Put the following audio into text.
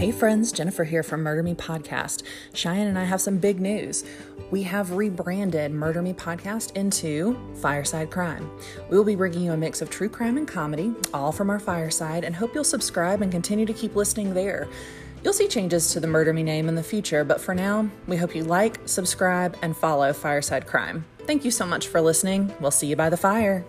Hey friends, Jennifer here from Murder Me Podcast. Cheyenne and I have some big news. We have rebranded Murder Me Podcast into Fireside Crime. We will be bringing you a mix of true crime and comedy, all from our fireside, and hope you'll subscribe and continue to keep listening there. You'll see changes to the Murder Me name in the future, but for now, we hope you like, subscribe, and follow Fireside Crime. Thank you so much for listening. We'll see you by the fire.